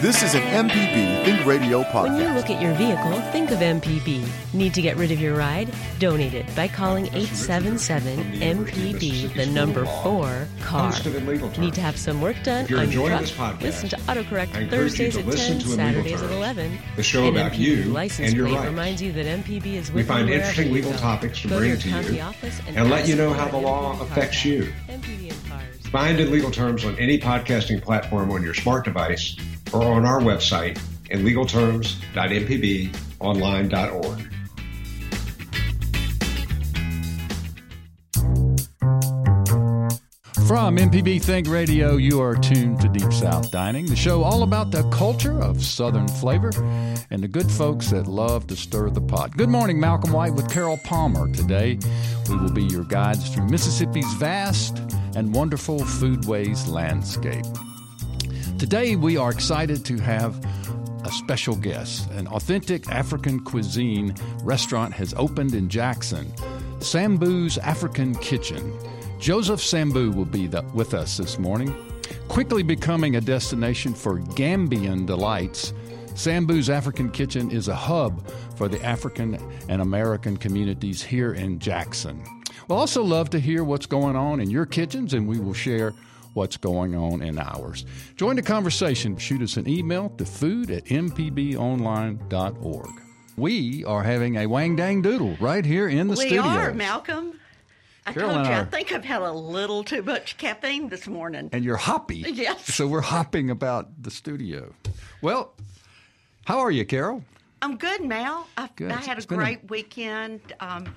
This is an MPB Think Radio podcast. When you look at your vehicle, think of MPB. Need to get rid of your ride? Donate it by calling 877 MPB, the number 4 car. Need to have some work done If you're on your truck? this podcast, listen to I AutoCorrect Thursdays to at 10, to In Legal Saturdays at 11. the show An about MPB you license and your plate rights. reminds you that MPB is with We find interesting legal go. topics to Go bring your to you office and let you know how the law affects you. MPB and cars. Find In Legal Terms on any podcasting platform on your smart device or on our website, at legalterms.mpbonline.org. From MPB Think Radio, you are tuned to Deep South Dining, the show all about the culture of Southern flavor and the good folks that love to stir the pot. Good morning, Malcolm White with Carol Palmer. Today, we will be your guides through Mississippi's vast and wonderful foodways landscape. Today, we are excited to have a special guest. An authentic African cuisine restaurant has opened in Jackson, Sambu's African Kitchen. Joseph Sambu will be the, with us this morning. Quickly becoming a destination for Gambian delights, Sambu's African Kitchen is a hub for the African and American communities here in Jackson. We'll also love to hear what's going on in your kitchens, and we will share what's going on in ours. Join the conversation. Shoot us an email to food at mpbonline.org. We are having a wang dang doodle right here in the studio. we studio. are, Malcolm. I told you, I think I've had a little too much caffeine this morning. and you're hoppy. Yes. So we're hopping about the studio. Well, how are you, Carol? I'm good, Mal. I, Good. I had a It's a- great weekend. Um,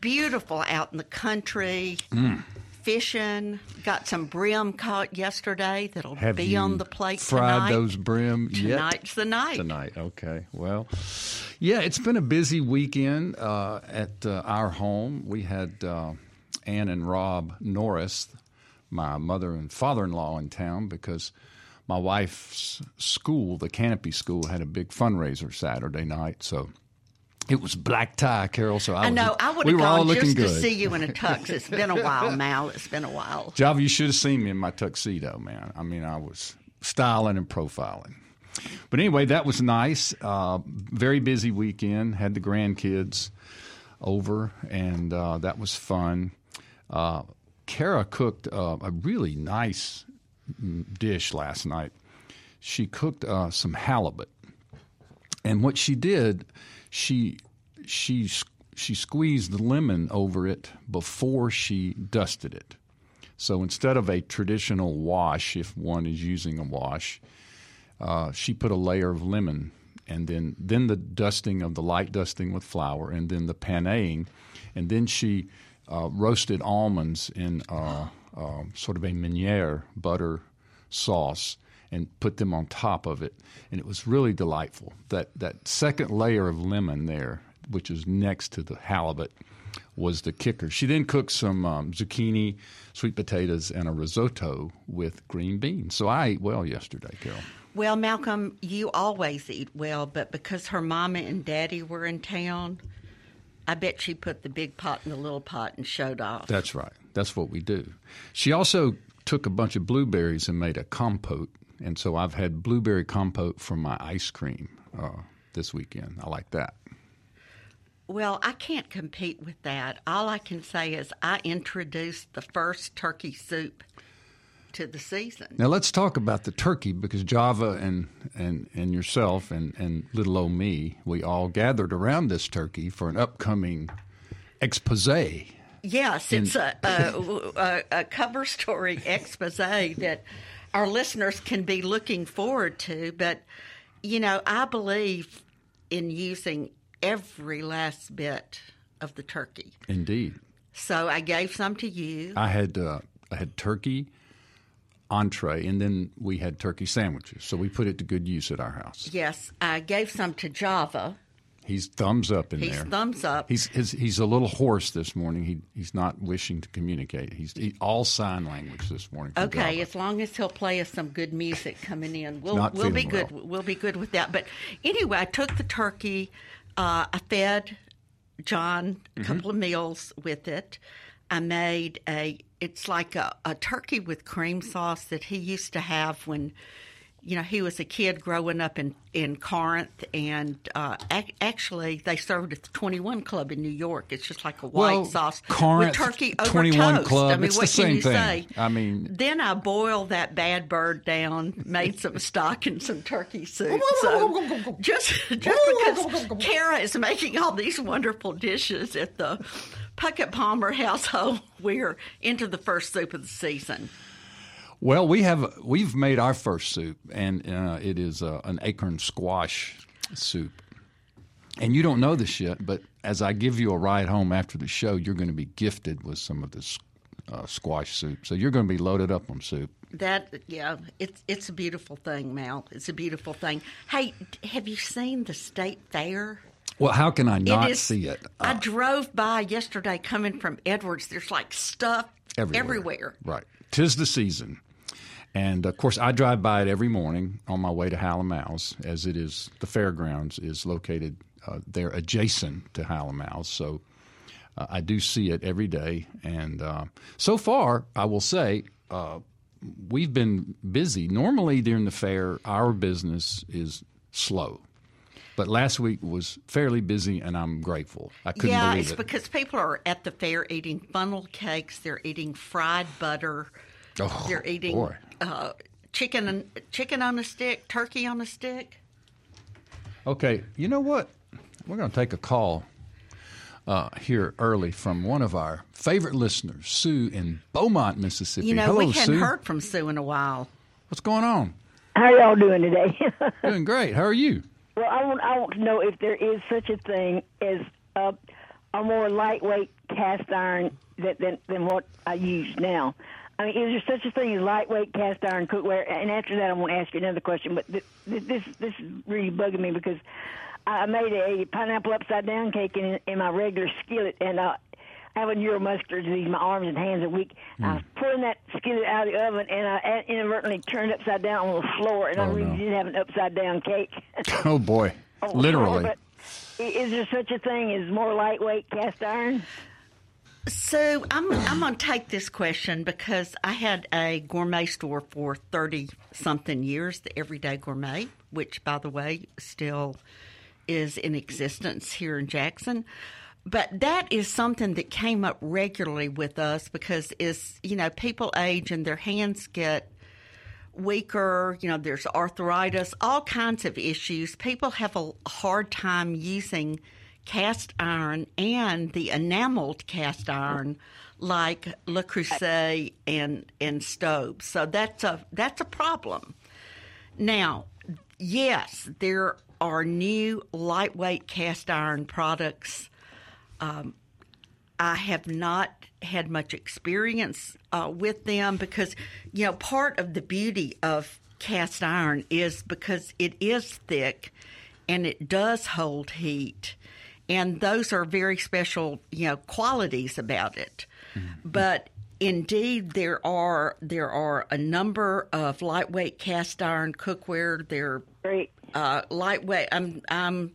beautiful out in the country. Mm. Fishing. Got some brim caught yesterday that'll Have be on the plate fried tonight. those brim yet? Tonight's the night. Tonight, okay. Well, yeah, it's been a busy weekend uh, at uh, our home. We had uh, Ann and Rob Norris, my mother and father-in-law, in town because my wife's school, the Canopy School, had a big fundraiser Saturday night. So it was black tie, Carol. So I, I know. I would we have all gone just good. to see you in a tux. It's been a while, Mal. It's been a while. Java, you should have seen me in my tuxedo, man. I mean, I was styling and profiling. But anyway, that was nice. Uh, very busy weekend. Had the grandkids over, and uh, that was fun. Uh, Kara cooked uh, a really nice dish last night. She cooked uh, some halibut, and what she did, she she she squeezed the lemon over it before she dusted it. So instead of a traditional wash, if one is using a wash, uh, she put a layer of lemon, and then then the dusting of the light dusting with flour, and then the paneing, and then she uh, roasted almonds in uh, uh, sort of a meuniere butter sauce and put them on top of it, and it was really delightful. That that second layer of lemon there, which is next to the halibut, was the kicker. She then cooked some um, zucchini, sweet potatoes, and a risotto with green beans. So I ate well yesterday, Carol. Well, Malcolm, you always eat well, but because her mama and daddy were in town, I bet she put the big pot in the little pot and showed off. That's right. That's what we do. She also took a bunch of blueberries and made a compote, and so I've had blueberry compote for my ice cream uh, this weekend. I like that. Well, I can't compete with that. All I can say is I introduced the first turkey soup to the season. Now let's talk about the turkey because Java and and, and yourself and, and little old me, we all gathered around this turkey for an upcoming expose. Yes, it's a, a, a, a cover story expose that our listeners can be looking forward to. But, you know, I believe in using every last bit of the turkey. Indeed. So I gave some to you. I had uh, I had turkey entree and then we had turkey sandwiches. So we put it to good use at our house. Yes, I gave some to Java. He's thumbs up in He's there. thumbs up. He's his, he's a little hoarse this morning. He he's not wishing to communicate. He's he, all sign language this morning. Okay, as long as he'll play us some good music coming in, we'll Not we'll be good. well. We'll be good with that. But anyway, I took the turkey. Uh, I fed John Mm-hmm. a couple of meals with it. I made a. It's like a, a turkey with cream sauce that he used to have when you know, he was a kid growing up in, in Corinth, and uh, ac- actually they served at the 21 Club in New York. It's just like a white Well, sauce Corinth, with turkey over 21 toast. Club, I mean, it's what the can same you thing. say? I mean- then I boiled that bad bird down, made some stock and some turkey soup. So just just because Kara is making all these wonderful dishes at the Puckett Palmer household, we're into the first soup of the season. Well, we have we've made our first soup, and uh, it is uh, an acorn squash soup. And you don't know this yet, but as I give you a ride home after the show, you're going to be gifted with some of this uh, squash soup. So you're going to be loaded up on soup. That yeah, it's it's a beautiful thing, Mal. It's a beautiful thing. Hey, have you seen the state fair? Well, how can I not it is, see it? I Uh, drove by yesterday coming from Edwards. There's like stuff everywhere. everywhere. Right. Tis the season. And of course, I drive by it every morning on my way to Hal & Mal's, as it is the fairgrounds is located uh, there adjacent to Hal & Mal's. So uh, I do see it every day. And uh, so far, I will say, uh, we've been busy. Normally during the fair, our business is slow. But last week was fairly busy, and I'm grateful. I couldn't yeah, believe it's it. because people are at the fair eating funnel cakes. They're eating fried butter. Oh, they're eating boy. Uh, chicken and chicken on a stick, turkey on a stick. Okay, you know what? We're going to take a call uh, here early from one of our favorite listeners, Sue in Beaumont, Mississippi. You know, Hello, we hadn't Sue. heard from Sue in a while. What's going on? How y'all doing today? Doing great. How are you? well, I want I want to know if there is such a thing as a, a more lightweight cast iron that, than than what I use now. I mean, is there such a thing as lightweight cast iron cookware? And after that, I want to ask you another question. But th- th- this this is really bugging me because I made a pineapple upside down cake in in my regular skillet, and uh, I have a neuromuscular disease. My arms and hands are weak. I was pulling that skillet out of the oven, and I inadvertently turned upside down on the floor, and I Oh, really no. did have an upside down cake. Oh, boy. Oh, Literally. But is there such a thing as more lightweight cast iron? So I'm I'm going to take this question because I had a gourmet store for thirty something years, the Everyday Gourmet, which by the way still is in existence here in Jackson. But that is something that came up regularly with us because is you know people age and their hands get weaker, you know, there's arthritis, all kinds of issues. People have a hard time using cast iron and the enameled cast iron like Le Creuset and and Staub. So that's a that's a problem. Now, yes, there are new lightweight cast iron products. Um, I have not had much experience uh, with them because, you know, part of the beauty of cast iron is because it is thick and it does hold heat. And those are very special, you know, qualities about it. But indeed, there are there are a number of lightweight cast iron cookware. They're Great. uh, lightweight. I'm I'm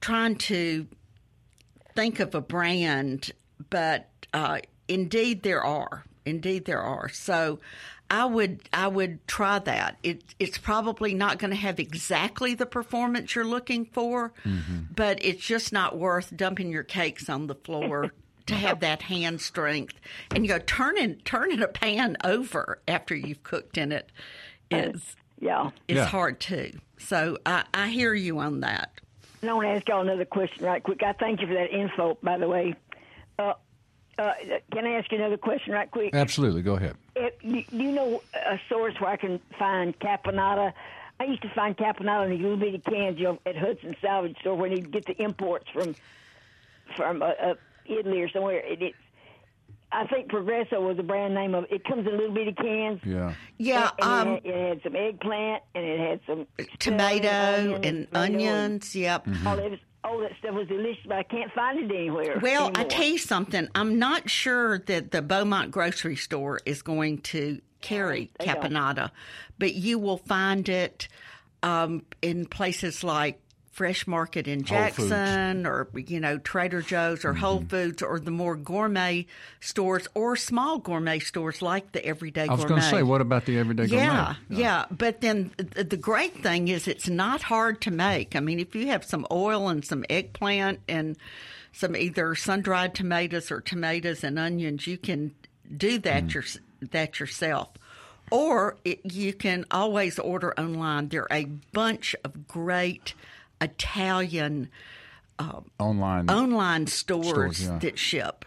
trying to think of a brand, but uh, indeed there are. Indeed there are. So I would I would try that. It it's probably not going to have exactly the performance you're looking for, but it's just not worth dumping your cakes on the floor. To have that hand strength, and you know, turning turning a pan over after you've cooked in it is Yeah. is Yeah. hard too. So I, I hear you on that. And I want to ask y'all another question right quick. I thank you for that info, by the way. Uh, uh, can I ask you another question right quick? Absolutely. Go ahead. If, you, do you know a source where I can find caponata? I used to find caponata in these little bitty cans you know, at Hudson Salvage Store when you get the imports from from uh, uh, Italy or somewhere. It, it, I think Progresso was the brand name of it. It comes in little bitty cans. Yeah. Yeah, and, um, it, had, it had some eggplant and it had some tomato celery, and onions. Yep. all that, was, all that stuff was delicious, but I can't find it anywhere. Well, I anymore. tell you something. I'm not sure that the Beaumont grocery store is going to carry don't. caponata, but you will find it um, in places like Fresh Market in Jackson or, you know, Trader Joe's or Whole Foods or the more gourmet stores or small gourmet stores like the Everyday I was going to say, what about the everyday Yeah, gourmet? yeah, But then th- the great thing is it's not hard to make. I mean, if you have some oil and some eggplant and some either sun dried tomatoes or tomatoes and onions, you can do that Mm. your, that yourself. Or it, you can always order online. There are a bunch of great Italian uh, Online. online stores, Stores, yeah. that ship.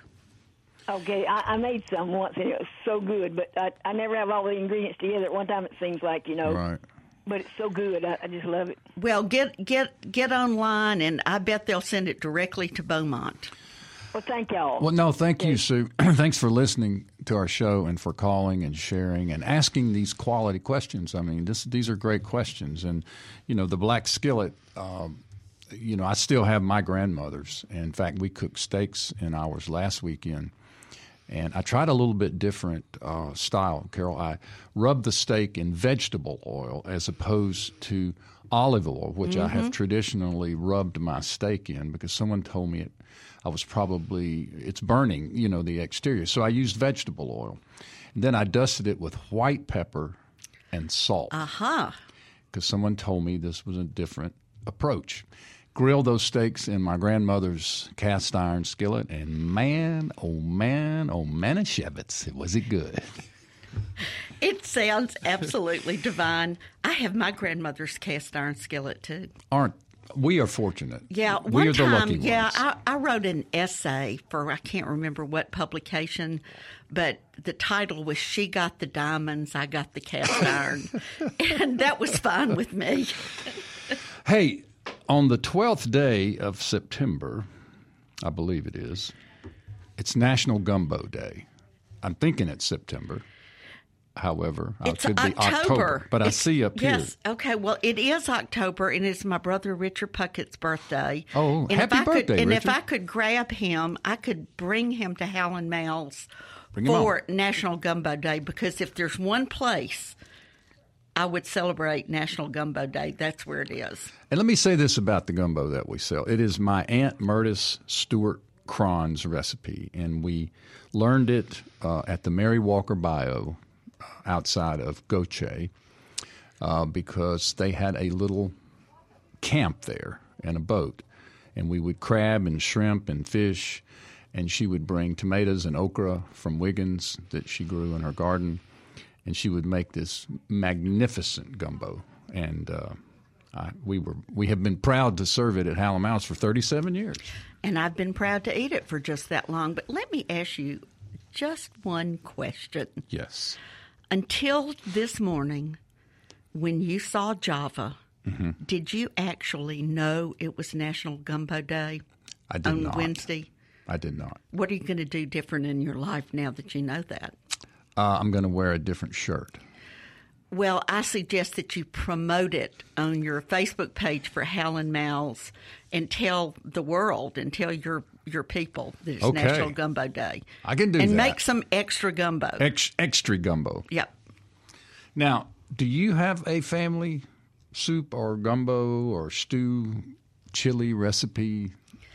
Okay, I, I made some once and it was so good, but I, I never have all the ingredients together at one time. It seems like you know, right. but it's so good. I, I just love it. Well, get get get online, and I bet they'll send it directly to Beaumont. Well, thank y'all. Well, no, thank you, Sue. Thanks for listening to our show and for calling and sharing and asking these quality questions. I mean, this, these are great questions. And, you know, the black skillet, um, you know, I still have my grandmother's. In fact, we cooked steaks in ours last weekend. And I tried a little bit different uh, style, Carol. I rubbed the steak in vegetable oil as opposed to olive oil, which I have mm-hmm. traditionally rubbed my steak in because someone told me it. I was probably it's burning, you know, the exterior. So I used vegetable oil. And then I dusted it with white pepper and salt Aha. because someone told me this was a different approach. Grilled those steaks in my grandmother's cast iron skillet, and man, oh man, oh Manischewitz, was it good. It sounds absolutely divine. I have my grandmother's cast iron skillet too. Aren't we are fortunate? Yeah, we are the time, lucky yeah, ones. I, I wrote an essay for I can't remember what publication, but the title was "She Got the Diamonds, I Got the Cast Iron," and that was fine with me. Hey, on the 12th day of September, I believe it is, it's National Gumbo Day. I'm thinking it's September. However, It's could be October, October, but I see up here. Yes, okay. Well, it is October, and it's my brother Richard Puckett's birthday. Oh, and happy if I birthday, Could, and if I could grab him, I could bring him to Howland him for National Gumbo Day because if there's one place I would celebrate National Gumbo Day, that's where it is. And let me say this about the gumbo that we sell. It is my Aunt Murtis Stewart Cron's recipe, and we learned it uh, at the Mary Walker Bayou outside of Gautier uh, because they had a little camp there and a boat. And we would crab and shrimp and fish, and she would bring tomatoes and okra from Wiggins that she grew in her garden, and she would make this magnificent gumbo. And uh, I, we were we have been proud to serve it at Hal & Mal's for 37 years. And I've been proud to eat it for just that long. But let me ask you just one question. Yes. Until this morning, when you saw Java, Mm-hmm. did you actually know it was National Gumbo Day I did on not. Wednesday? I did not. What are you going to do different in your life now that you know that? Uh, I'm going to wear a different shirt. Well, I suggest that you promote it on your Facebook page for Hal & Mal's and tell the world and tell your your people that it's Okay. National Gumbo Day. I can do and that. make some extra gumbo. Ex- extra gumbo. yep. Now, do you have a family soup or gumbo or stew chili recipe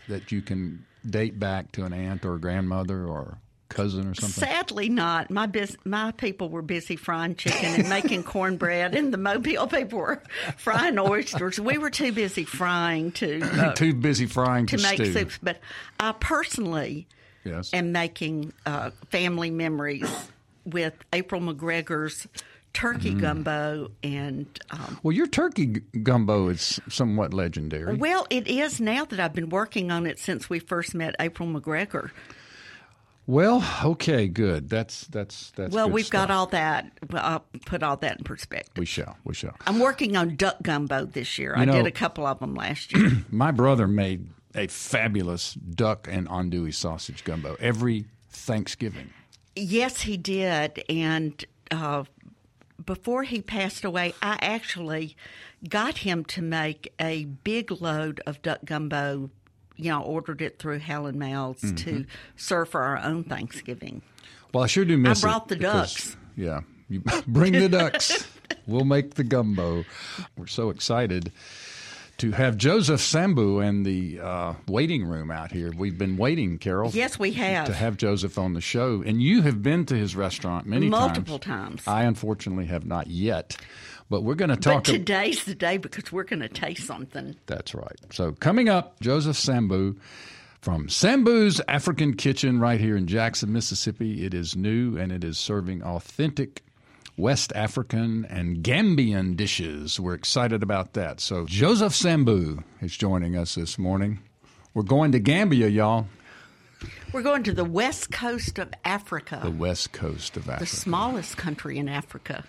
that you can date back to an aunt or grandmother or cousin or something? Sadly, not. My bus- my people were busy frying chicken and making cornbread, and the Mobile people were frying oysters. We were too busy frying to uh, Too busy frying to, to make stew. soups. But I personally Yes. am making uh, family memories with April McGregor's turkey Mm-hmm. gumbo and. Um, Well, your turkey gumbo is somewhat legendary. well, it is now that I've been working on it since we first met April McGregor. Well, okay, good. That's that's that's. well, we've got all that. I'll put all that in perspective. We shall. We shall. I'm working on duck gumbo this year. You I know- did a couple of them last year. My brother made a fabulous duck and andouille sausage gumbo every Thanksgiving. yes, he did. And uh, before he passed away, I actually got him to make a big load of duck gumbo. You know, ordered it through Hal & Mal's Mm-hmm. to serve for our own Thanksgiving. Well, I sure do miss it. brought the because- ducks. Yeah, you bring the ducks. we'll make the gumbo. We're so excited to have Joseph Sambu in the uh, waiting room out here. We've been waiting, Carol. Yes, we have. To have Joseph on the show. And you have been to his restaurant many times. Multiple times. times. I unfortunately have not yet. But we're going to talk. But today's the day because we're going to taste something. That's right. So coming up, Joseph Sambu from Sambu's African Kitchen right here in Jackson, Mississippi. It is new and it is serving authentic West African and Gambian dishes. We're excited about that. So Joseph Sambu is joining us this morning. We're going to Gambia, y'all. We're going to the west coast of Africa. The west coast of Africa. The smallest country in Africa.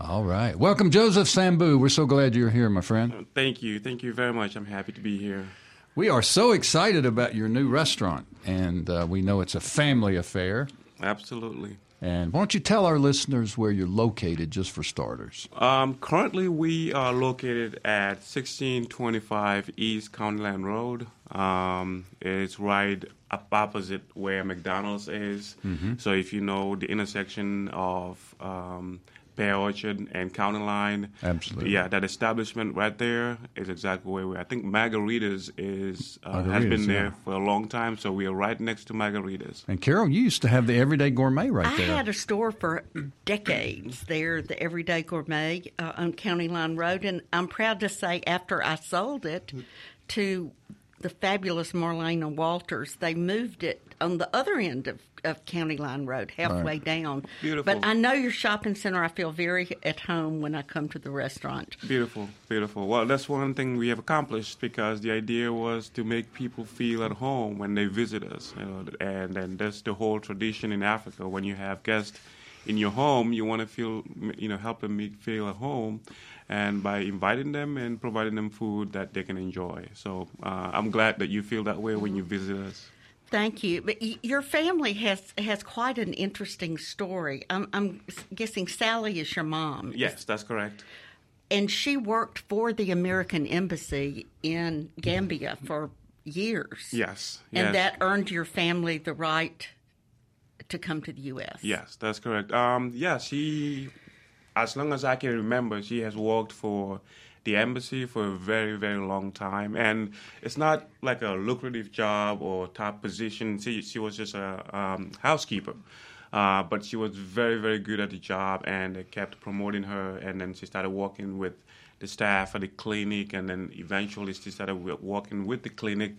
All right. Welcome, Joseph Sambu. We're so glad you're here, my friend. Thank you. Thank you very much. I'm happy to be here. We are so excited about your new restaurant, and uh, we know it's a family affair. Absolutely. And why don't you tell our listeners where you're located, just for starters? Um, currently, we are located at 1625 East County Line Road. Um, it's right up opposite where McDonald's is. Mm-hmm. So if you know the intersection of um, Pear Orchard and County Line. Absolutely. Yeah, that establishment right there is exactly where we are. I think Margaritas is uh, has Margaritas, been there yeah. for a long time, so we are right next to Margaritas. And Carol, you used to have the Everyday Gourmet right I there. I had a store for decades there, the Everyday Gourmet uh, on County Line Road, and I'm proud to say after I sold it to the fabulous Marlena Walters, they moved it on the other end of, of County Line Road, halfway Right. down. Beautiful. But I know your shopping center. I feel very at home when I come to the restaurant. Beautiful, beautiful. Well, that's one thing we have accomplished because the idea was to make people feel at home when they visit us, you know, and and that's the whole tradition in Africa. When you have guests in your home, you want to feel, you know, help them make- feel at home, and by inviting them and providing them food that they can enjoy. So uh, I'm glad that you feel that way when you visit us. Thank you. But your family has has quite an interesting story. I'm, I'm guessing Sally is your mom. Yes, that's correct. and she worked for the American Embassy in Gambia for years. Yes, And yes. that earned your family the right to come to the U.S. Yes, that's correct. Um, yeah, she, as long as I can remember, she has worked for the embassy for a very, very long time, and it's not like a lucrative job or top position. She she was just a um, housekeeper. Uh, but she was very, very good at the job, and they kept promoting her. And then she started working with the staff at the clinic, and then eventually she started working with the clinic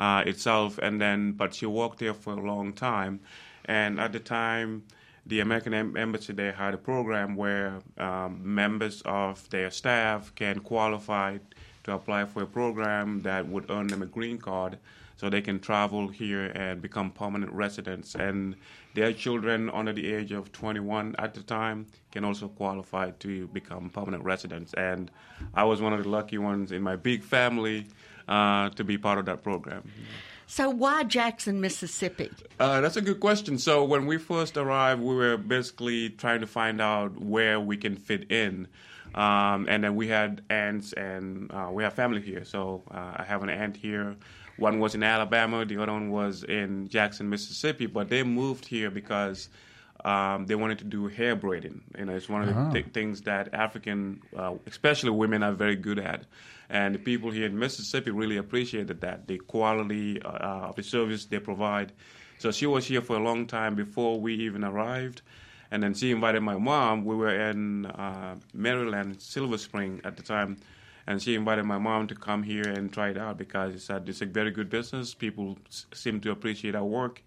uh, itself. And then, but she worked there for a long time. And at the time, the American Embassy they had a program where um, members of their staff can qualify to apply for a program that would earn them a green card so they can travel here and become permanent residents. And their children under the age of 21 at the time can also qualify to become permanent residents. And I was one of the lucky ones in my big family uh, to be part of that program. So why Jackson, Mississippi? Uh, that's a good question. So when we first arrived, we were basically trying to find out where we can fit in. Um, and then we had aunts and uh, we have family here. So uh, I have an aunt here. One was in Alabama, the other one was in Jackson, Mississippi. But they moved here because um, they wanted to do hair braiding. You know, it's one of the thi- things that African, uh, especially women, are very good at. And the people here in Mississippi really appreciated that, the quality uh, of the service they provide. So she was here for a long time before we even arrived. And then she invited my mom. We were in uh, Maryland, Silver Spring at the time. And she invited my mom to come here and try it out because she said it's a very good business. People s- seem to appreciate our work.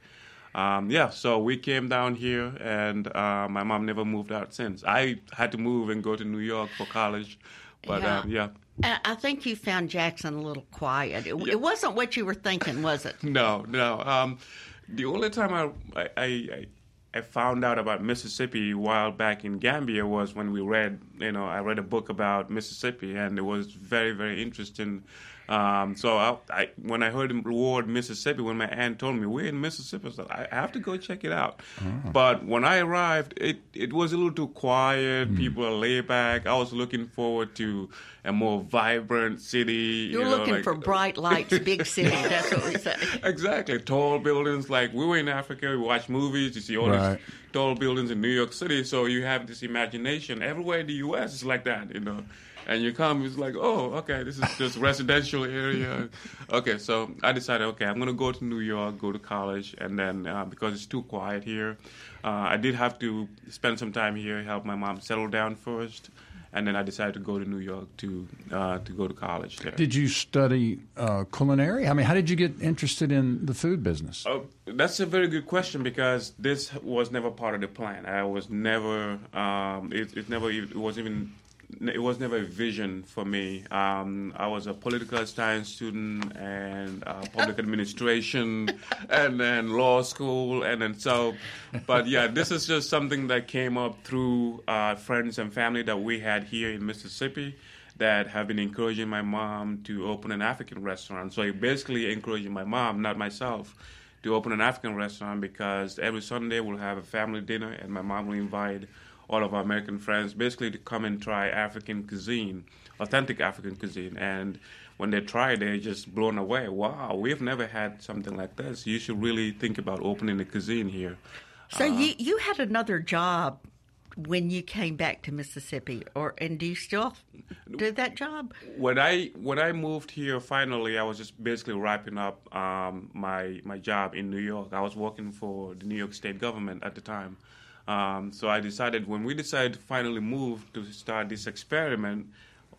Um, yeah, so we came down here, and uh, my mom never moved out since. I had to move and go to New York for college, but Yeah. um, yeah, I I think you found Jackson a little quiet. It, it wasn't what you were thinking, was it? no, no. Um, the only time I, I, I, I found out about Mississippi a while back in Gambia was when we read, you know, I read a book about Mississippi, and it was very, very interesting Um, so I, I, when I heard the word Mississippi, when my aunt told me we're in Mississippi, I, like, I have to go check it out. Oh. But when I arrived, it, it was a little too quiet. Mm. People are laid back. I was looking forward to a more vibrant city. You're you know, looking like, for bright lights, big city. That's what we say. exactly, tall buildings. Like we were in Africa, we watch movies. You see all right. these tall buildings in New York City, so you have this imagination. Everywhere in the U.S. is like that, you know and you come, it's like, oh, okay, this is just residential area. Okay, so I decided, okay, I'm gonna go to New York, go to college, and then uh, because it's too quiet here, uh, I did have to spend some time here, help my mom settle down first, and then I decided to go to New York to uh, to go to college there. Did you study uh, culinary? I mean, how did you get interested in the food business? Oh, that's a very good question because this was never part of the plan. I was never, um, it, it never, it was even it was never a vision for me. Um, I was a political science student and uh, public administration, and then law school, and then so. But yeah, this is just something that came up through uh, friends and family that we had here in Mississippi that have been encouraging my mom to open an African restaurant. So basically encouraging my mom, not myself, to open an African restaurant because every Sunday we'll have a family dinner and my mom will invite all of our American friends basically to come and try African cuisine, authentic African cuisine. And when they try, they're just blown away. Wow, we've never had something like this. You should really think about opening a cuisine here. So uh, you you had another job when you came back to Mississippi, or and do you still do that job? When I when I moved here, finally, I was just basically wrapping up um, my my job in New York. I was working for the New York State government at the time. Um, so I decided when we decided to finally move to start this experiment,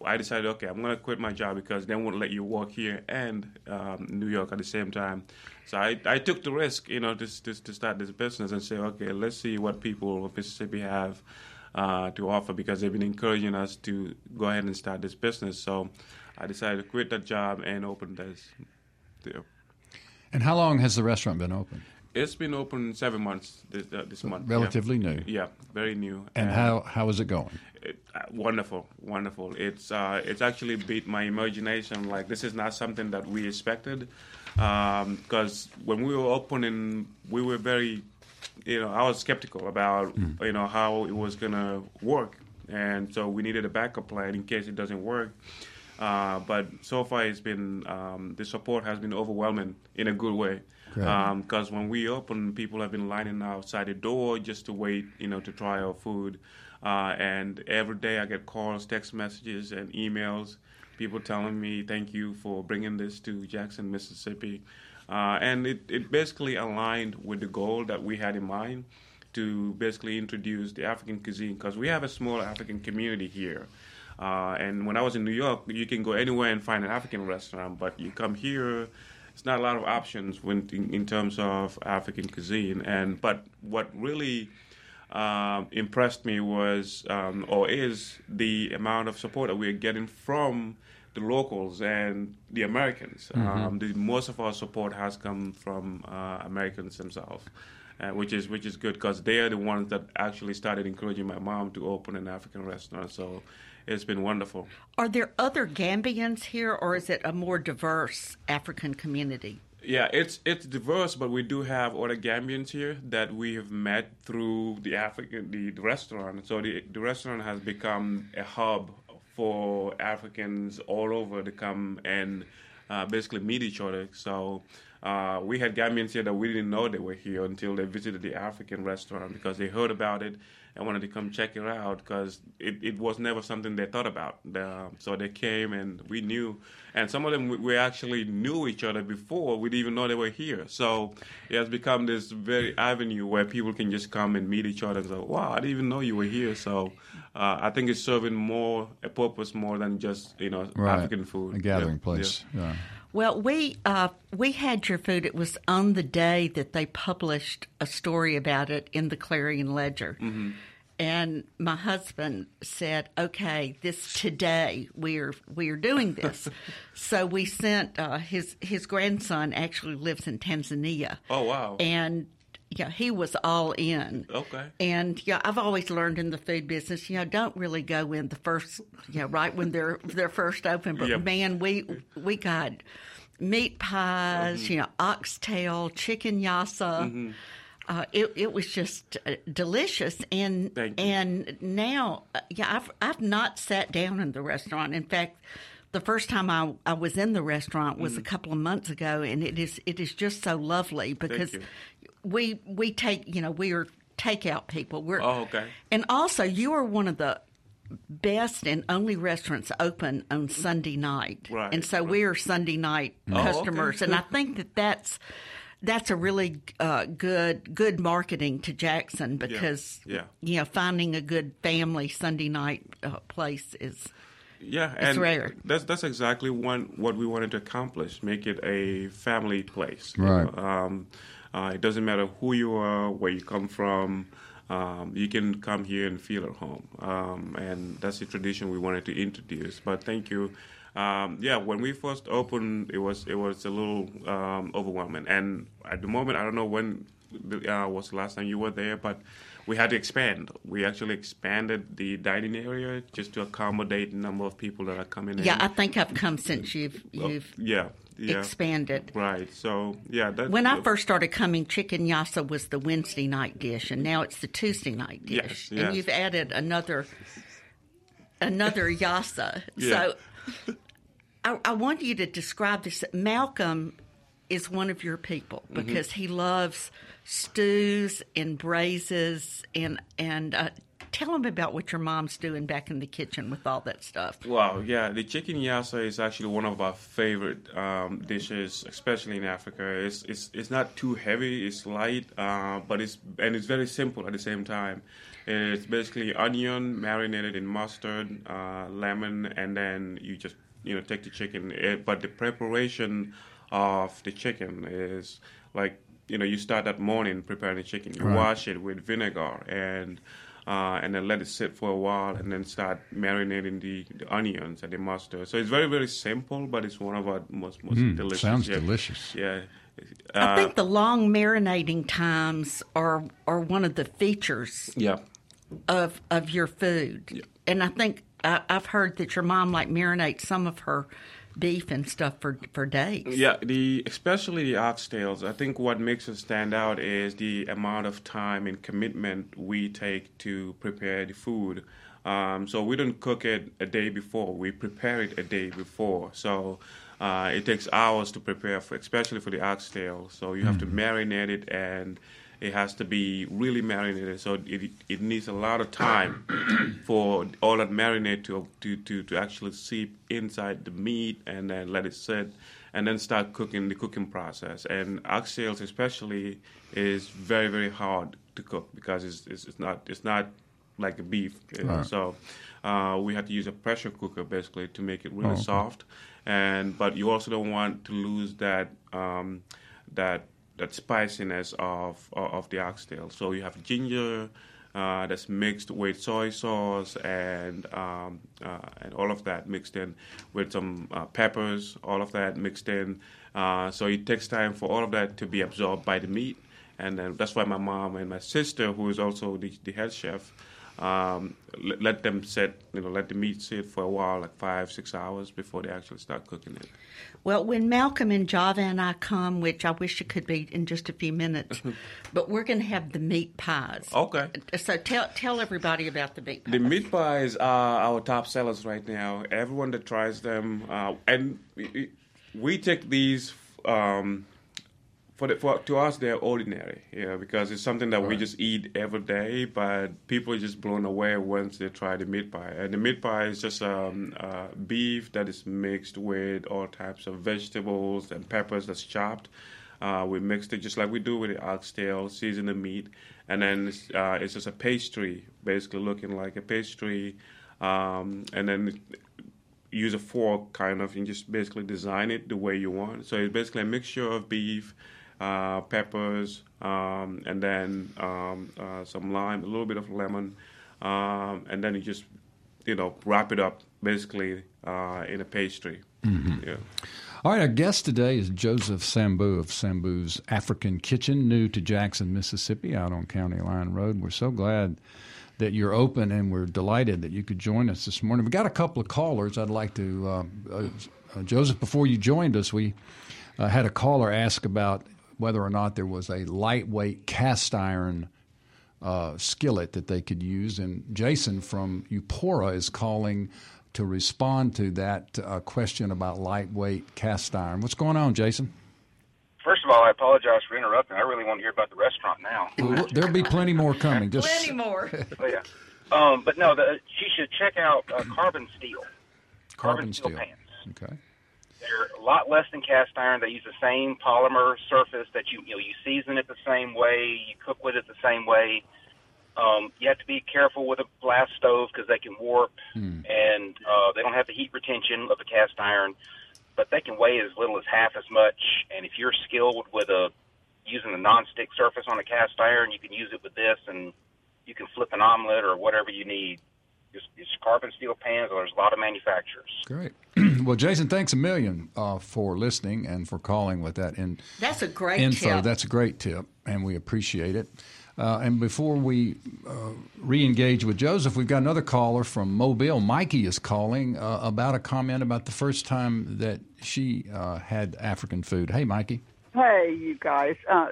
I decided, okay, I'm to quit my job because they won't let you work here and um, New York at the same time. So I, I took the risk, you know, to, to, to start this business and say, okay, let's see what people of Mississippi have uh, to offer because they've been encouraging us to go ahead and start this business. So I decided to quit that job and open this. Deal. And how long has the restaurant been open? It's been open seven months this, uh, this month. Relatively yeah. new. Yeah, very new. And, and how how is it going? It, uh, wonderful, wonderful. It's uh, it's actually beat my imagination. Like this is not something that we expected, because um, when we were opening, we were very, you know, I was skeptical about mm. you know how it was gonna work, and so we needed a backup plan in case it doesn't work. Uh, but so far, it's been um, the support has been overwhelming in a good way. Because um, when we open, people have been lining outside the door just to wait, you know, to try our food. Uh, and every day I get calls, text messages, and emails. People telling me thank you for bringing this to Jackson, Mississippi. Uh, and it, it basically aligned with the goal that we had in mind to basically introduce the African cuisine because we have a small African community here. Uh, and when I was in New York, you can go anywhere and find an African restaurant, but you come here, it's not a lot of options when in, in terms of African cuisine. And but what really um, impressed me was um, or is the amount of support that we're getting from the locals and the Americans. Mm-hmm. Um, the, most of our support has come from uh, Americans themselves. Uh, which is which is good because they are the ones that actually started encouraging my mom to open an African restaurant. So it's been wonderful. Are there other Gambians here, or is it a more diverse African community? Yeah, it's it's diverse, but we do have other Gambians here that we have met through the African the, the restaurant. So the the restaurant has become a hub for Africans all over to come and uh, basically meet each other. So uh, we had Gambians here that we didn't know they were here until they visited the African restaurant because they heard about it and wanted to come check it out because it, it was never something they thought about. so they came and we knew, and some of them we, we, actually knew each other before we didn't even know they were here. So it has become this very avenue where people can just come and meet each other and say, "Wow, I didn't even know you were here." So uh, I think it's serving more a purpose more than just you know right. African food, a gathering place. Yeah. Well, we uh, we had your food. It was on the day that they published a story about it in the Clarion Ledger. Mm-hmm. And my husband said, "Okay, this today we're we're doing this." so we sent uh, his his grandson actually lives in Tanzania. Oh wow! And yeah, he was all in. Okay. And yeah, I've always learned in the food business, you know, don't really go in the first, you know, right when they're they're first open. But Yep. man, we we got meat pies, Mm-hmm. you know, oxtail, chicken yassa. Uh, it it was just uh, delicious, and and now, uh, yeah, I've I've not sat down in the restaurant. In fact, the first time I, I was in the restaurant was a couple of months ago, and it is it is just so lovely because you. We we take you know we are takeout people. We're Oh, okay. and also you are one of the best and only restaurants open on Sunday night, Right, and so right. we are Sunday night Oh, okay. customers, and I think that that's. That's a really uh, good good marketing to Jackson because yeah. you know finding a good family Sunday night uh, place is Yeah, and rare. that's that's exactly one what we wanted to accomplish: make it a family place. you Right. know. Um, uh, it doesn't matter who you are, where you come from. Um, you can come here and feel at home, um, and that's the tradition we wanted to introduce. But thank you. Um, yeah, when we first opened, it was it was a little um, overwhelming, and at the moment, I don't know when uh, was the last time you were there, but we had to expand. We actually expanded the dining area just to accommodate the number of people that are coming in. yeah. I think I've come since you've you've yeah, yeah. expanded. Right. So yeah, that, When I first started coming, chicken yassa was the Wednesday night dish, and now it's the Tuesday night dish. Yes, And you've added another another yassa. Yeah. So I, I want you to describe this. Malcolm is one of your people Mm-hmm. because he loves stews and braises and and uh, tell him about what your mom's doing back in the kitchen with all that stuff. Wow, yeah, the chicken yassa is actually one of our favorite um, dishes, especially in Africa. It's it's it's not too heavy, it's light, uh, but it's and it's very simple at the same time. It's basically onion marinated in mustard, uh, lemon, and then you just you know take the chicken. Eh, but the preparation of the chicken is like you know you start that morning preparing the chicken. You wash it with vinegar and uh, and then let it sit for a while, and then start marinating the, the onions and the mustard. So it's very very simple, but it's one of our most most delicious. sounds yeah. delicious. Yeah. I Uh, think the long marinating times are are one of the features yeah. of of your food. And I think I, I've heard that your mom like marinates some of her beef and stuff for for days. Yeah, the especially the oxtails. I think what makes us stand out is the amount of time and commitment we take to prepare the food. Um, so we don't cook it a day before; we prepare it a day before. So uh, it takes hours to prepare, for, especially for the oxtail. So you have to marinate it, and it has to be really marinated. So it it needs a lot of time for all that marinade to to to, to actually seep inside the meat, and then let it sit, and then start cooking the cooking process. And oxtails, especially, is very very hard to cook because it's it's, it's not it's not like a beef. know. So uh, we had to use a pressure cooker basically to make it really soft. And but you also don't want to lose that um, that that spiciness of of the oxtail. So you have ginger. Uh, that's mixed with soy sauce and um, uh, and all of that mixed in with some uh, peppers, all of that mixed in. Uh, so it takes time for all of that to be absorbed by the meat, and then that's why my mom and my sister, who is also the, the head chef, um, let, let them sit, you know, let the meat sit for a while, like five, six hours before they actually start cooking it. Well, when Malcolm and Java and I come, which I wish it could be in just a few minutes, but we're going to have the meat pies. Okay. So tell tell everybody about the meat pies. The meat pies are our top sellers right now. Everyone that tries them, uh, and we- we take these um, for, the, for to us they're ordinary, yeah, because it's something that we just eat every day. But people are just blown away once they try the meat pie. And the meat pie is just um, uh, beef that is mixed with all types of vegetables and peppers that's chopped. Uh, we mixed it just like we do with the oxtail, season the meat, and then it's, uh, it's just a pastry, basically looking like a pastry. Um, and then use a fork kind of and just basically design it the way you want. So it's basically a mixture of beef, uh, peppers, um, and then um, uh, some lime, a little bit of lemon, um, and then you just you know wrap it up basically uh, in a pastry. Yeah. All right, our guest today is Joseph Sambu of Sambu's African Kitchen, new to Jackson, Mississippi, out on County Line Road. We're so glad that you're open, and we're delighted that you could join us this morning. We got a couple of callers. I'd like to, uh, uh, Joseph. Before you joined us, we uh, had a caller ask about whether or not there was a lightweight cast iron uh, skillet that they could use, and Jason from Eupora is calling to respond to that uh, question about lightweight cast iron. What's going on, Jason? First of all, I apologize for interrupting. I really want to hear about the restaurant now. Well, there'll be plenty more coming. Just Plenty more. oh, yeah. Um, but no, the, she should check out uh, carbon steel. carbon steel. pans. Okay. They're a lot less than cast iron. They use the same polymer surface that you you know you season it the same way, you cook with it the same way. Um, you have to be careful with a blast stove because they can warp, Hmm. and uh, they don't have the heat retention of a cast iron. But they can weigh as little as half as much. And if you're skilled with a using a nonstick surface on a cast iron, you can use it with this, and you can flip an omelet or whatever you need. Just, it's carbon steel pans. There's a lot of manufacturers. Great. well, Jason, thanks a million uh, for listening and for calling with that in, That's a great info. tip. That's a great tip, and we appreciate it. Uh, and before we uh, re-engage with Joseph, we've got another caller from Mobile. Mikey is calling uh, about a comment about the first time that she uh, had African food. Hey, Mikey. Hey, you guys uh,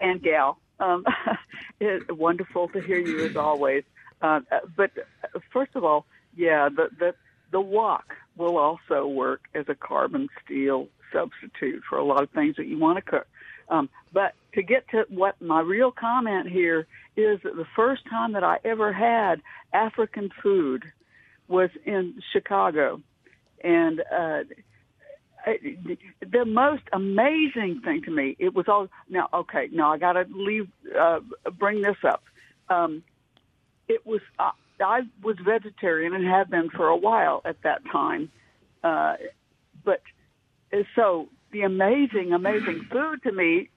and gal. Um, it's wonderful to hear you as always. Uh, but uh, first of all, yeah, the the the wok will also work as a carbon steel substitute for a lot of things that you want to cook. Um, but to get to what my real comment here is that the first time that I ever had African food was in Chicago, and uh, the most amazing thing to me it was all now okay now i gotta leave uh bring this up um it was uh, i was vegetarian and have been for a while at that time uh but uh, so the amazing amazing food to me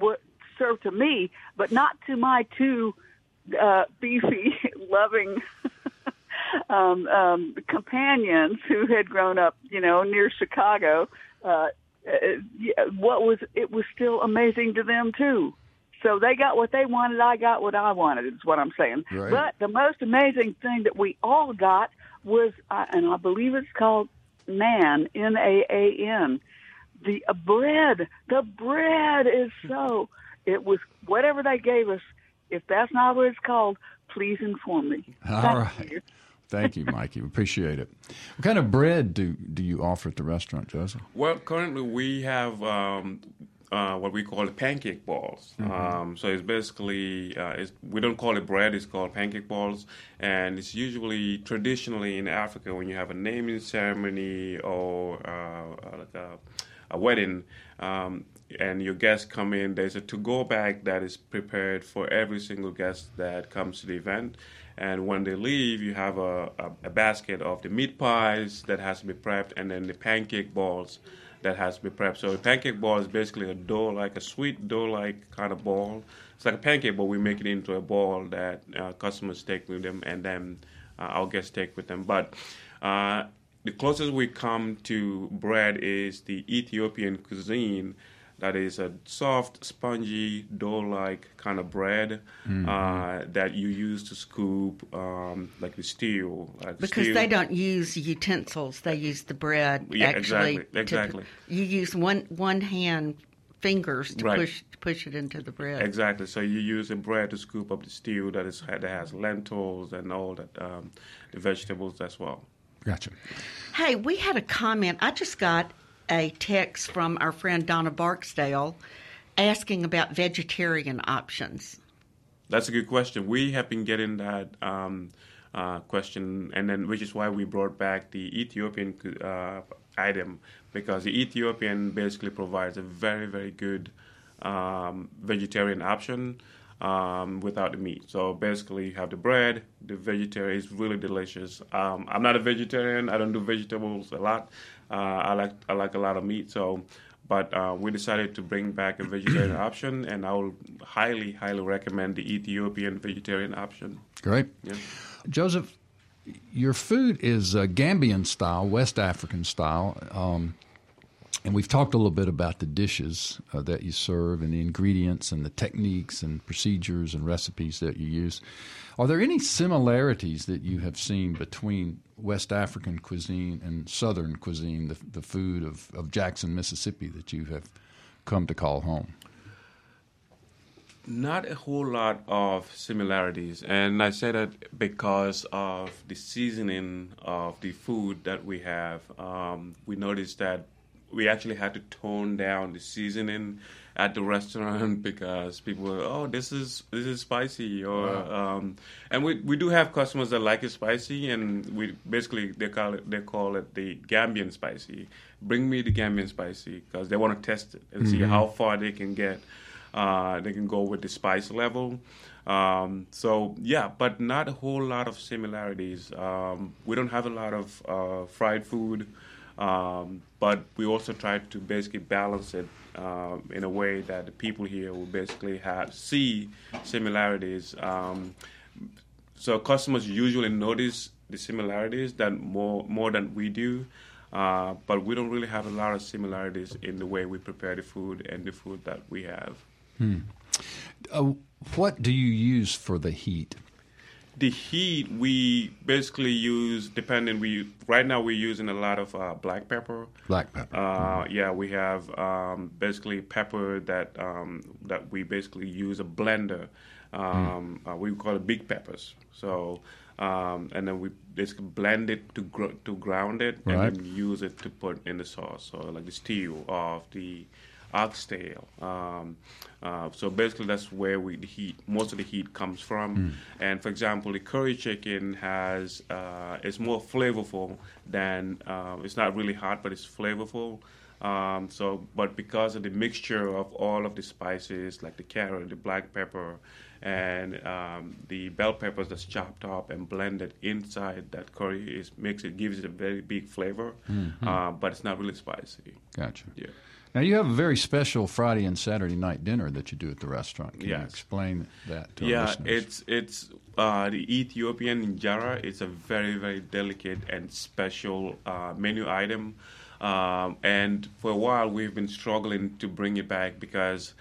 was served to me but not to my two uh beefy loving um, um, companions who had grown up, you know, near Chicago, uh, uh, what was it was still amazing to them too. So they got what they wanted. I got what I wanted. Is what I'm saying. Right. But the most amazing thing that we all got was, uh, and I believe it's called Naan, N A A N. The uh, bread. The bread is so. It was whatever they gave us. If that's not what it's called, please inform me. All Thank right. you. Thank you, Mikey. We appreciate it. What kind of bread do, do you offer at the restaurant, Joseph? Well, currently we have um, uh, what we call pancake balls. Um, so it's basically uh, it's, we don't call it bread; it's called pancake balls, and it's usually traditionally in Africa when you have a naming ceremony or uh, like a, a wedding. Um, and your guests come in, there's a to-go bag that is prepared for every single guest that comes to the event. And when they leave, you have a, a, a basket of the meat pies that has to be prepped, and then the pancake balls that has to be prepped. So a pancake ball is basically a dough, like a sweet dough-like kind of ball. It's like a pancake, but we make it into a ball that uh, customers take with them, and then uh, our guests take with them. But uh, the closest we come to bread is the Ethiopian cuisine. That is a soft, spongy, dough-like kind of bread uh, that you use to scoop, um, like the stew. Like because stew. they don't use utensils; they use the bread. Yeah, actually, exactly, to- exactly. you use one one hand fingers to Right. push to push it into the bread. Exactly. So you use the bread to scoop up the stew that is that has lentils and all that, um, the vegetables as well. Gotcha. Hey, we had a comment. I just got a text from our friend Donna Barksdale asking about vegetarian options. That's a good question. We have been getting that um, uh, question, and then which is why we brought back the Ethiopian uh, item because the Ethiopian basically provides a very very good um, vegetarian option um, without the meat. So basically, you have the bread. The vegetarian is really delicious. Um, I'm not a vegetarian. I don't do vegetables a lot. Uh, I like I like a lot of meat. So. But uh, we decided to bring back a vegetarian option, and I will highly, highly recommend the Ethiopian vegetarian option. Great. Yeah. Joseph, your food is uh, Gambian style, West African style. Um, And we've talked a little bit about the dishes uh, that you serve and the ingredients and the techniques and procedures and recipes that you use. Are there any similarities that you have seen between West African cuisine and Southern cuisine, the, the food of, of Jackson, Mississippi, that you have come to call home? Not a whole lot of similarities, and I say that because of the seasoning of the food that we have. Um, we noticed that we actually had to tone down the seasoning at the restaurant because people were, oh, this is this is spicy, or wow. um, and we we do have customers that like it spicy, and we basically they call it they call it the Gambian spicy. Bring me the Gambian spicy because they want to test it and mm-hmm. see how far they can get uh, they can go with the spice level. Um, so yeah, but not a whole lot of similarities. Um, we don't have a lot of uh, fried food, um, but we also try to basically balance it uh, in a way that the people here will basically have see similarities. Um, so customers usually notice the similarities that more more than we do. Uh, but we don't really have a lot of similarities in the way we prepare the food and the food that we have. Hmm. Uh, what do you use for the heat? The heat we basically use depending. We right now we're using a lot of uh, black pepper. Black pepper. Uh, yeah, we have um, basically pepper that um, that we basically use a blender. Um, mm. we call it big peppers. So um, and then we basically blend it to gr- to ground it, and then use it to put in the sauce. So like the stew of the oxtail. Um, uh, so basically, that's where we the heat most of the heat comes from. Mm. And for example, the curry chicken has uh, is more flavorful than uh, it's not really hot, but it's flavorful. Um, so, but because of the mixture of all of the spices, like the carrot, the black pepper, and um, the bell peppers that's chopped up and blended inside that curry, is makes it gives it a very big flavor, mm-hmm. uh, but it's not really spicy. Gotcha. Yeah. Now you have a very special Friday and Saturday night dinner that you do at the restaurant. Can yes. you explain that to yeah, our listeners? Yeah, it's it's uh, the Ethiopian injera. It's a very very delicate and special uh, menu item, um, and for a while we've been struggling to bring it back because.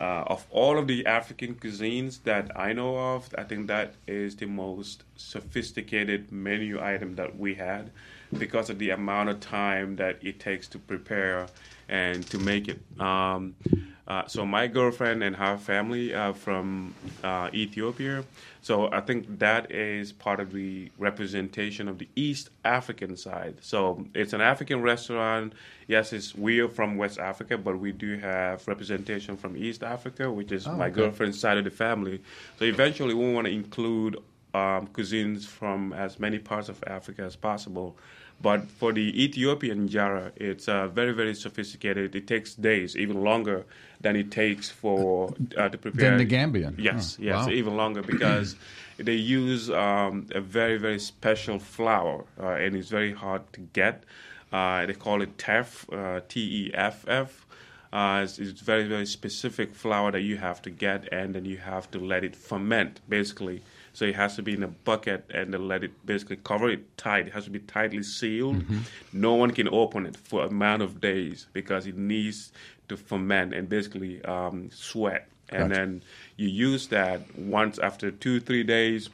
Uh, of all of the African cuisines that I know of, I think that is the most sophisticated menu item that we had because of the amount of time that it takes to prepare and to make it. Um, uh, so my girlfriend and her family are from uh, Ethiopia. So I think that is part of the representation of the East African side. So it's an African restaurant. Yes, it's we are from West Africa, but we do have representation from East Africa, which is oh, my okay. girlfriend's side of the family. So eventually, we want to include um, cuisines from as many parts of Africa as possible. But for the Ethiopian injera, it's uh, very, very sophisticated. It takes days, even longer than it takes for uh, to prepare. Than the Gambian. Yes, oh, yes, wow. even longer because they use um, a very, very special flour, uh, and it's very hard to get. Uh, they call it teff, uh, T-E-F-F. Uh, it's, it's, very, very specific flour that you have to get, and then you have to let it ferment, basically so it has to be in a bucket and then let it basically cover it tight. It has to be tightly sealed. Mm-hmm. No one can open it for a amount of days because it needs to ferment and basically um, sweat. And then you use that once after two, three days.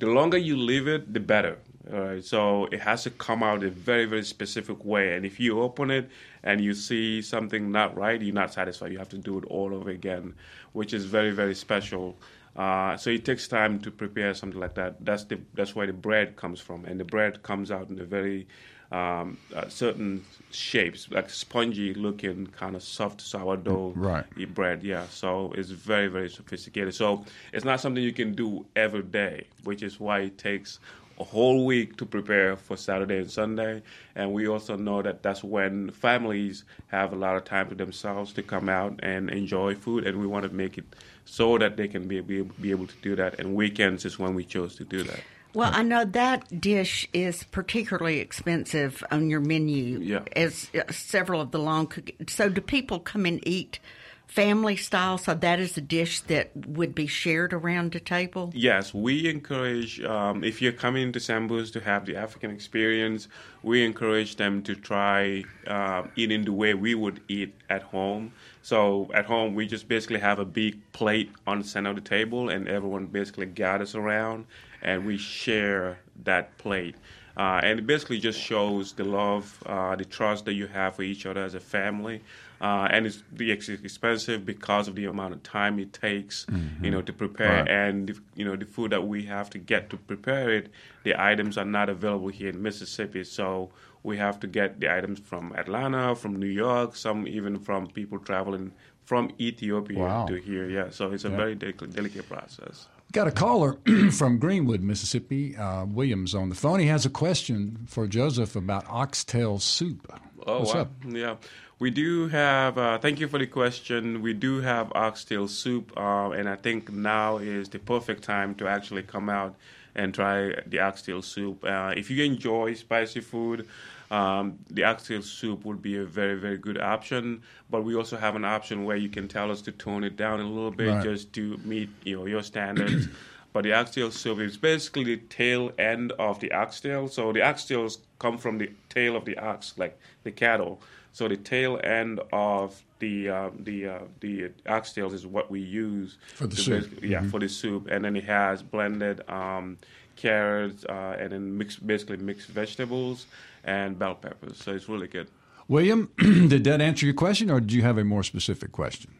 The longer you leave it, the better. Uh, so it has to come out a very, very specific way. And if you open it and you see something not right, you're not satisfied. You have to do it all over again, which is very, very special. Uh, so it takes time to prepare something like that. That's the that's where the bread comes from, and the bread comes out in a very um, uh, certain shapes, like spongy looking, kind of soft sourdough right. bread. Yeah, so it's very very sophisticated. So it's not something you can do every day, which is why it takes a whole week to prepare for Saturday and Sunday. And we also know that that's when families have a lot of time to themselves to come out and enjoy food, and we want to make it so that they can be, be, be able to do that. And weekends is when we chose to do that. Well, I know that dish is particularly expensive on your menu. Yeah. As uh, several of the long. So, do people come and eat family style, so that is a dish that would be shared around the table? Yes, we encourage, um, if you're coming to Sambu's to have the African experience, we encourage them to try uh, eating the way we would eat at home. So at home, we just basically have a big plate on the center of the table, and everyone basically gathers around, and we share that plate. Uh, and it basically just shows the love, uh, the trust that you have for each other as a family uh, and it's be expensive because of the amount of time it takes, mm-hmm. you know, to prepare, right. and you know the food that we have to get to prepare it. The items are not available here in Mississippi, so we have to get the items from Atlanta, from New York, some even from people traveling from Ethiopia wow. to here. Yeah, so it's a yeah. very delicate process. Got a caller from Greenwood, Mississippi. Uh, Williams on the phone. He has a question for Joseph about oxtail soup. Oh, What's wow. up? Yeah. We do have, uh, thank you for the question. We do have oxtail soup, uh, and I think now is the perfect time to actually come out and try the oxtail soup. Uh, if you enjoy spicy food, um, the oxtail soup would be a very, very good option. But we also have an option where you can tell us to tone it down a little bit Right. just to meet you know your standards. but the oxtail soup is basically the tail end of the oxtail. So the oxtails come from the tail of the ox, like the cattle. So the tail end of the um, the uh, the oxtails is what we use For the soup. basi- Yeah, Mhm. for the soup, and then it has blended um, carrots uh, and then mixed, basically mixed vegetables and bell peppers. So it's really good. William, did that answer your question, or did you have a more specific question?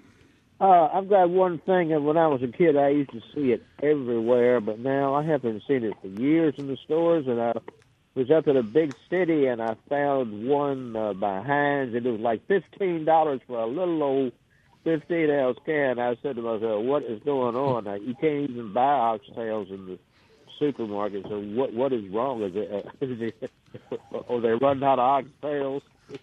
Uh, I've got one thing that when I was a kid, I used to see it everywhere, but now I haven't seen it for years in the stores. And I was up at a big city and I found one uh, by Heinz, and it was like fifteen dollars for a little old fifteen ounce can. I said to myself, "What is going on? Now, you can't even buy oxtails in the supermarket. So what what is wrong? Is it, uh, is it are they running out of oxtails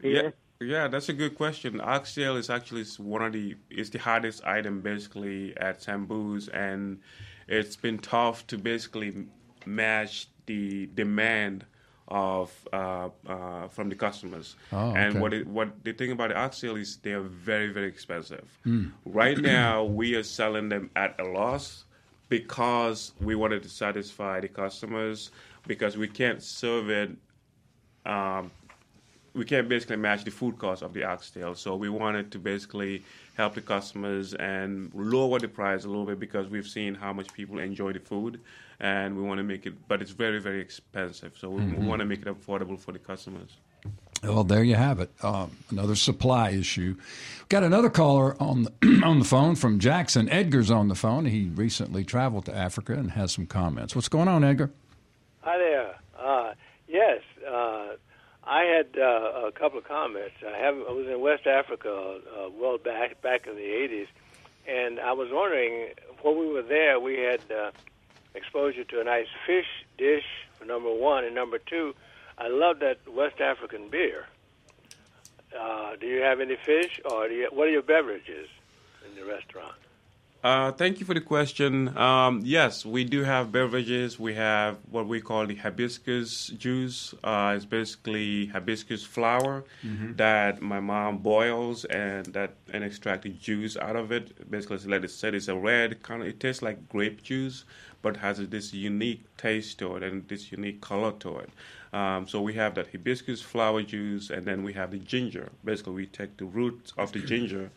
here?" Yeah, yeah, that's a good question. Oxtail is actually one of the is the hardest item basically at Sambu's, and it's been tough to basically match the demand of uh, uh, from the customers. Oh, And okay. what it, what the thing about the oxtail is they are very very expensive. Mm. Right now, we are selling them at a loss because we wanted to satisfy the customers because we can't serve it. Um, we can't basically match the food cost of the oxtail, so we wanted to basically help the customers and lower the price a little bit because we've seen how much people enjoy the food, and we want to make it. But it's very very expensive, so we, Mhm. we want to make it affordable for the customers. Well, there you have it. Um, another supply issue. Got another caller on the, on the phone from Jackson. Edgar's on the phone. He recently traveled to Africa and has some comments. What's going on, Edgar? Hi there. Uh, yes, uh, I had uh, a couple of comments. I have I was in West Africa uh, well back back in the '80s, and I was wondering when we were there, we had uh, exposure to a nice fish dish for number one, and number two, I love that West African beer. Uh, do you have any fish, or do you, what are your beverages in the restaurant? Uh, thank you for the question. Um, yes, we do have beverages. We have what we call the hibiscus juice. Uh, it's basically hibiscus flower Mhm. that my mom boils and that and extract the juice out of it. Basically, it's let it set. It's a red kind of. It tastes like grape juice, but has this unique taste to it and this unique color to it. Um, so we have that hibiscus flower juice, and then we have the ginger. Basically, we take the roots of the ginger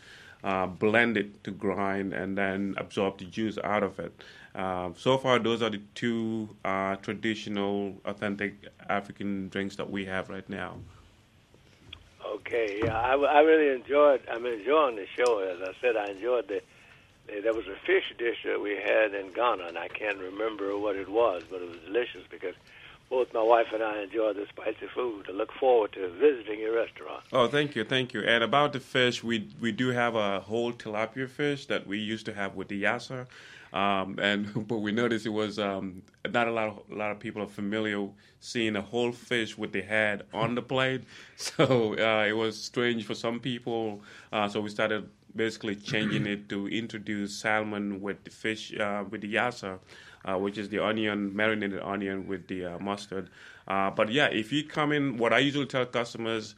uh, blend it to grind and then absorb the juice out of it. Um, so far, those are the two uh, traditional, authentic African drinks that we have right now. Okay, yeah, I, I really enjoyed. I'm enjoying the show. As I said, I enjoyed the. The- There was a fish dish that we had in Ghana, and I can't remember what it was, but it was delicious because both my wife and I enjoy the spicy food. I look forward to visiting your restaurant. Oh, thank you, thank you. And about the fish, we we do have a whole tilapia fish that we used to have with the yassa, um, and but we noticed it was um, not a lot of a lot of people are familiar seeing a whole fish with the head on the plate. So uh, it was strange for some people. Uh, so we started basically changing it to introduce salmon with the fish uh, with the yassa. Uh, which is the onion, marinated onion with the uh, mustard. Uh, but yeah, if you come in, what I usually tell customers,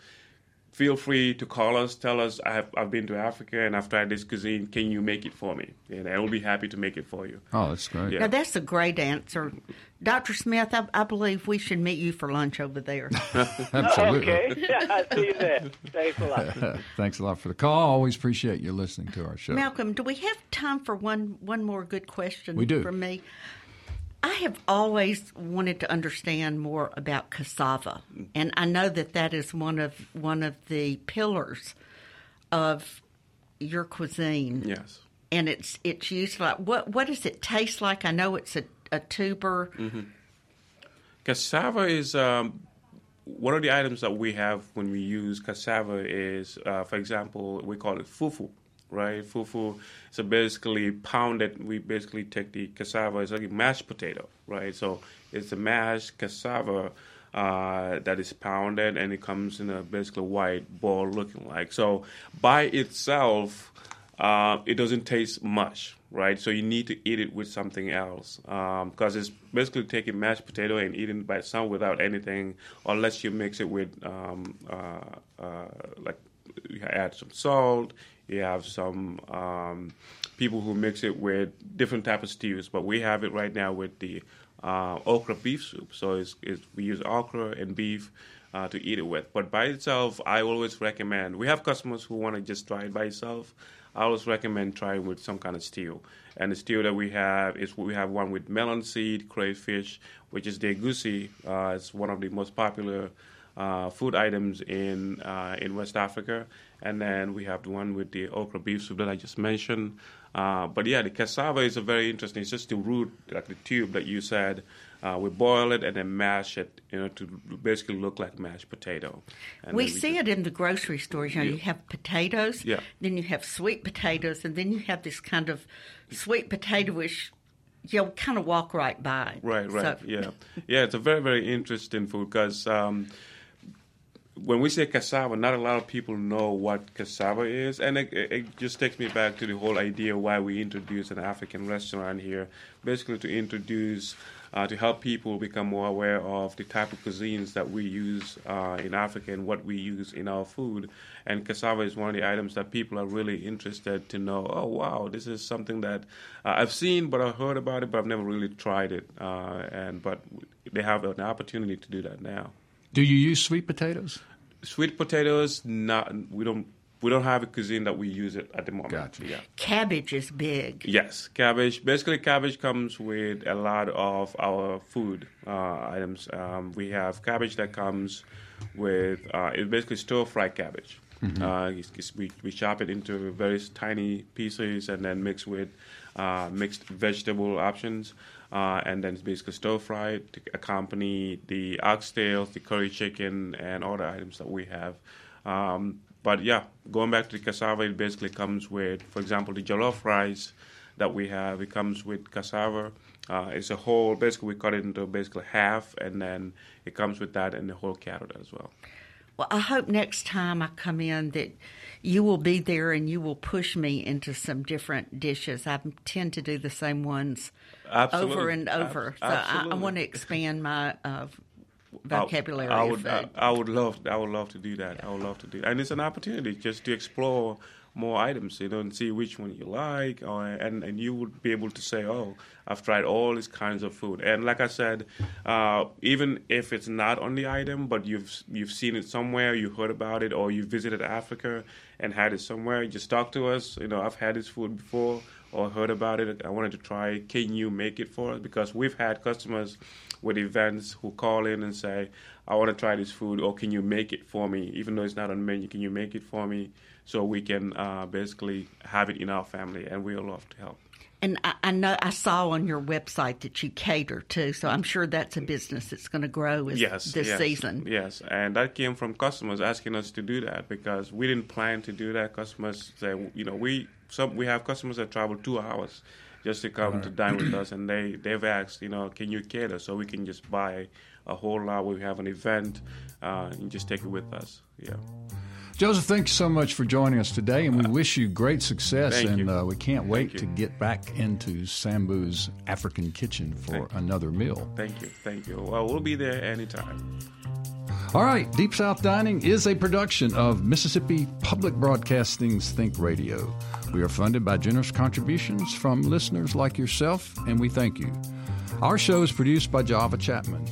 feel free to call us. Tell us I've, I've been to Africa and I've tried this cuisine. Can you make it for me? And I will be happy to make it for you. Oh, that's great. Yeah. Now that's a great answer, Doctor Smith. I, I believe we should meet you for lunch over there. Absolutely. Okay. I'll see you there. Thanks a lot. Thanks a lot for the call. Always appreciate you listening to our show. Malcolm, do we have time for one one more good question? We do. from me. I have always wanted to understand more about cassava, and I know that that is one of one of the pillars of your cuisine. Yes. and it's it's used like what what does it taste like? I know it's a, a tuber. Cassava is um, one of the items that we have when we use cassava is, uh, for example, we call it fufu, right? Fufu. So basically pounded. We basically take the cassava. It's like a mashed potato, right? So it's a mashed cassava. Uh, that is pounded and it comes in a basically white ball looking like. So by itself, uh, it doesn't taste much, right? So you need to eat it with something else because it's basically taking mashed potato and eating it by itself without anything, unless you mix it with um, uh, uh, like you add some salt. You have some um, people who mix it with different type of stews, but we have it right now with the uh, okra beef soup. So it's, it's, we use okra and beef uh, to eat it with. But by itself, I always recommend. We have customers who want to just try it by itself. I always recommend trying with some kind of stew. And the stew that we have is we have one with melon seed, crayfish, which is the egusi. Uh, it's one of the most popular uh, food items in uh, in West Africa. And then we have the one with the okra beef soup that I just mentioned. Uh, but yeah, the cassava is a very interesting. It's just the root, like the tube that you said. Uh, we boil it and then mash it, you know, to basically look like mashed potato. And we then see it in the grocery stores. You know, Yeah. you have potatoes, Yeah. then you have sweet potatoes, and then you have this kind of sweet potatoish. You'll kind of walk right by. Right, right, So- yeah, yeah. It's a very, very interesting food because um, when we say cassava, not a lot of people know what cassava is, and it, it just takes me back to the whole idea why we introduced an African restaurant here, basically to introduce. Uh, to help people become more aware of the type of cuisines that we use uh, in Africa and what we use in our food. And cassava is one of the items that people are really interested to know. Oh, wow, this is something that uh, I've seen, but I've heard about it, but I've never really tried it. Uh, and but they have an opportunity to do that now. Do you use sweet potatoes? Sweet potatoes, not we don't we don't have a cuisine that we use it at the moment. Gotcha. Yeah. Cabbage is big. Yes, cabbage. Basically, cabbage comes with a lot of our food uh, items. Um, we have cabbage that comes with uh, it's basically stir fried cabbage. Uh, it's- it's- we, we chop it into very tiny pieces and then mix with uh, mixed vegetable options. Uh, and then it's basically stir fried to accompany the oxtails, the curry chicken, and all the items that we have. Um, but yeah, going back to the cassava, it basically comes with, for example, the jollof rice that we have. It comes with cassava. Uh, it's a whole. Basically, we cut it into basically half, and then it comes with that and the whole carrot as well. Well, I hope next time I come in that you will be there and you will push me into some different dishes. I tend to do the same ones Absolutely. over and over. So I, I want to expand my uh, vocabulary. I, I would. I. I would love. I would love to do that. I would love to do, and it's an opportunity just to explore more items, you know, and see which one you like, or, and and you would be able to say, oh, I've tried all these kinds of food, and like I said, uh, even if it's not on the item, but you've you've seen it somewhere, you heard about it, or you visited Africa and had it somewhere, just talk to us. You know, I've had this food before or heard about it. I wanted to try. Can you make it for us? Because we've had customers with events who call in and say, I want to try this food, or can you make it for me? Even though it's not on menu, can you make it for me so we can uh, basically have it in our family? And we'll love to help. And I, I know I saw on your website that you cater too, so I'm sure that's a business that's going to grow as, yes, this yes, season. Yes, and that came from customers asking us to do that because we didn't plan to do that. Customers say, you know, we some we have customers that travel two hours just to come to dine with us, and they they've asked, you know, can you cater so we can just buy a whole lot. We have an event uh, and just take it with us. Yeah. Joseph, thanks so much for joining us today, and we wish you great success. Thank and. Uh, we can't wait to get back into Sambu's African kitchen for another meal. Thank you, thank you. Well, we'll be there anytime. All right, Deep South Dining is a production of Mississippi Public Broadcasting's Think Radio. We are funded by generous contributions from listeners like yourself, and we thank you. Our show is produced by Java Chapman.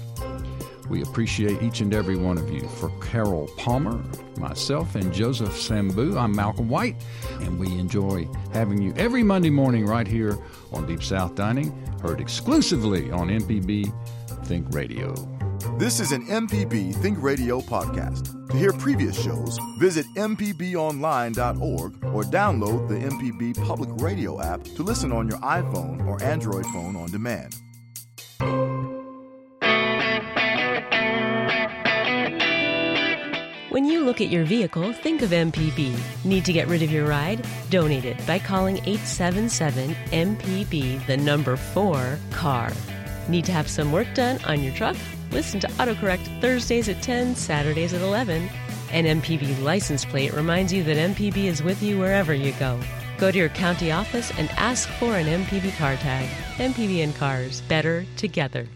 We appreciate each and every one of you. For Carol Palmer, myself, and Joseph Sambu, I'm Malcolm White, and we enjoy having you every Monday morning right here on Deep South Dining, heard exclusively on MPB Think Radio. This is an MPB Think Radio podcast. To hear previous shows, visit MPBOnline.org or download the MPB Public Radio app to listen on your iPhone or Android phone on demand. When you look at your vehicle, think of MPB. Need to get rid of your ride? Donate it by calling 877 MPB, the number 4 CAR. Need to have some work done on your truck? Listen to AutoCorrect Thursdays at 10, Saturdays at 11. An MPB license plate reminds you that MPB is with you wherever you go. Go to your county office and ask for an MPB car tag. MPB and cars, better together.